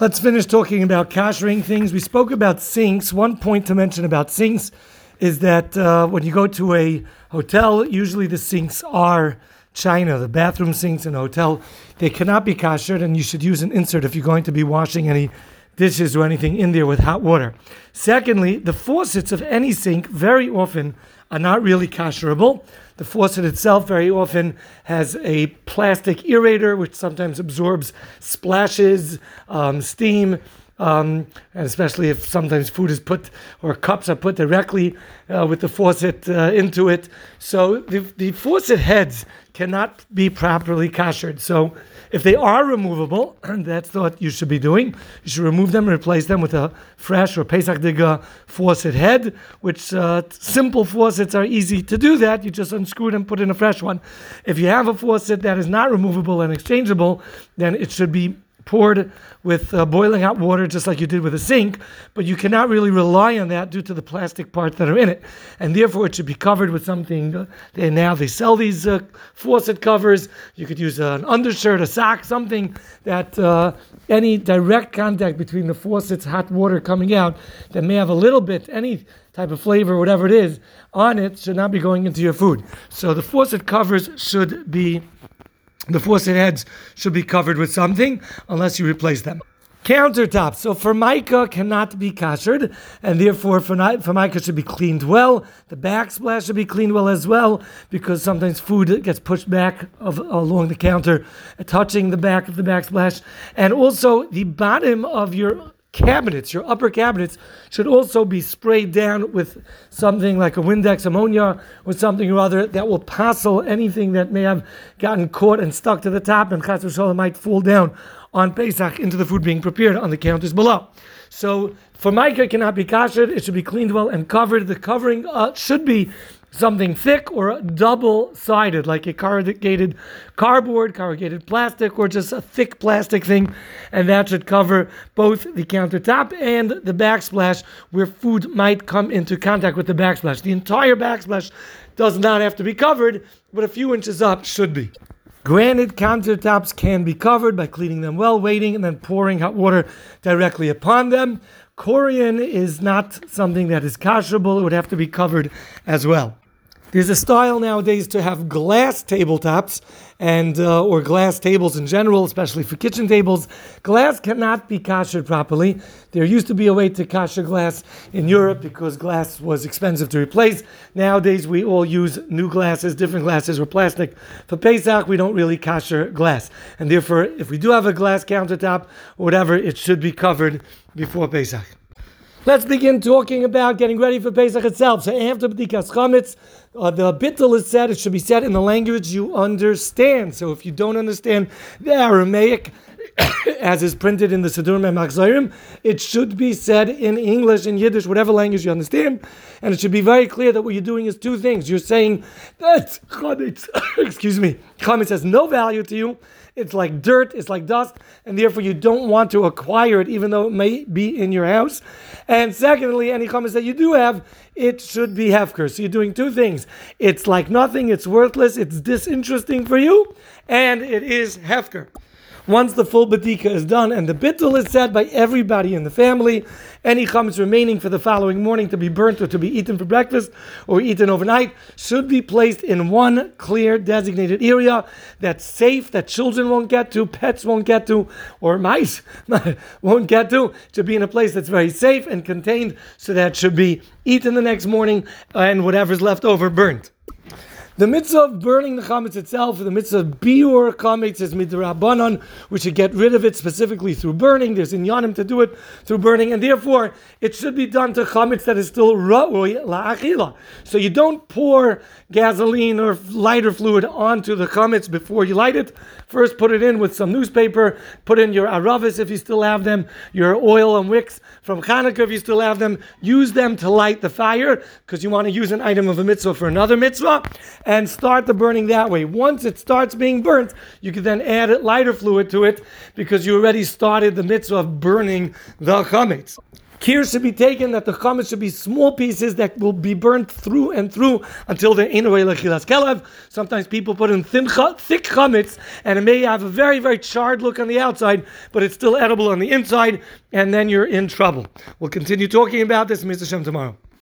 Let's finish talking about kashering things. We spoke about sinks. One point to mention about sinks is that uh, when you go to a hotel, usually the sinks are china, the bathroom sinks in a hotel. They cannot be kashered, and you should use an insert if you're going to be washing any dishes or anything in there with hot water. Secondly, the faucets of any sink very often are not really kasherable. The faucet itself very often has a plastic aerator, which sometimes absorbs splashes, um, steam, um, especially if sometimes food is put or cups are put directly uh, with the faucet uh, into it. So the, the faucet heads cannot be properly kashered. So if they are removable, and that's what you should be doing. You should remove them and replace them with a fresh or Pesach Diga faucet head, which uh, simple faucets are easy to do that. You just unscrew it and put in a fresh one. If you have a faucet that is not removable and exchangeable, then it should be poured with uh, boiling hot water, just like you did with a sink, but you cannot really rely on that due to the plastic parts that are in it. And therefore, it should be covered with something. Uh, they, now they sell these uh, faucet covers. You could use an undershirt, a sock, something that uh, any direct contact between the faucet's hot water coming out that may have a little bit, any type of flavor, whatever it is, on it should not be going into your food. So the faucet covers should be the faucet heads should be covered with something unless you replace them. Countertops. So formica cannot be kashered, and therefore formica should be cleaned well. The backsplash should be cleaned well as well, because sometimes food gets pushed back of, along the counter, touching the back of the backsplash. And also the bottom of your cabinets, your upper cabinets, should also be sprayed down with something like a Windex ammonia or something or other that will passel anything that may have gotten caught and stuck to the top and Chas might fall down on Pesach into the food being prepared on the counters below. So for formica cannot be kashered; it should be cleaned well and covered. The covering uh, should be something thick or double sided, like a corrugated cardboard, corrugated plastic, or just a thick plastic thing. And that should cover both the countertop and the backsplash where food might come into contact with the backsplash. The entire backsplash does not have to be covered, but a few inches up should be. Granite countertops can be covered by cleaning them well, waiting, and then pouring hot water directly upon them. Corian is not something that is kasherable, it would have to be covered as well. There's a style nowadays to have glass tabletops and uh, or glass tables in general, especially for kitchen tables. Glass cannot be kashered properly. There used to be a way to kasher glass in Europe because glass was expensive to replace. Nowadays, we all use new glasses, different glasses or plastic. For Pesach, we don't really kasher glass, and therefore, if we do have a glass countertop or whatever, it should be covered before Pesach. Let's begin talking about getting ready for Pesach itself. So after B'dikas Chametz, uh, the bittul is said, it should be said in the language you understand. So if you don't understand the Aramaic, as is printed in the Siddurim and Memachzorim, it should be said in English, in Yiddish, whatever language you understand, and it should be very clear that what you're doing is two things. You're saying that chametz, excuse me, chametz has no value to you, it's like dirt, it's like dust, and therefore you don't want to acquire it, even though it may be in your house. And secondly, any chametz that you do have, it should be hefker. So you're doing two things. It's like nothing, it's worthless, it's disinteresting for you, and it is hefker. Once the full badika is done and the bittul is said by everybody in the family, any chametz remaining for the following morning to be burnt or to be eaten for breakfast or eaten overnight should be placed in one clear designated area that's safe, that children won't get to, pets won't get to, or mice won't get to. It should be in a place that's very safe and contained so that should be eaten the next morning and whatever's left over burnt. The mitzvah of burning the chametz itself, the mitzvah of biur chametz is midrabanan. We should get rid of it specifically through burning. There's inyanim to do it through burning, and therefore it should be done to chametz that is still ra'ui la'achila. So you don't pour gasoline or lighter fluid onto the chametz before you light it. First, put it in with some newspaper. Put in your aravis if you still have them, your oil and wicks from Hanukkah if you still have them. Use them to light the fire because you want to use an item of a mitzvah for another mitzvah and start the burning that way. Once it starts being burnt, you can then add lighter fluid to it because you already started the mitzvah of burning the chametz. Care should be taken that the chametz should be small pieces that will be burnt through and through until they're in a way like kelev. Sometimes people put in thin, thick chametz, and it may have a very, very charred look on the outside, but it's still edible on the inside, and then you're in trouble. We'll continue talking about this, Mr. Shem, tomorrow.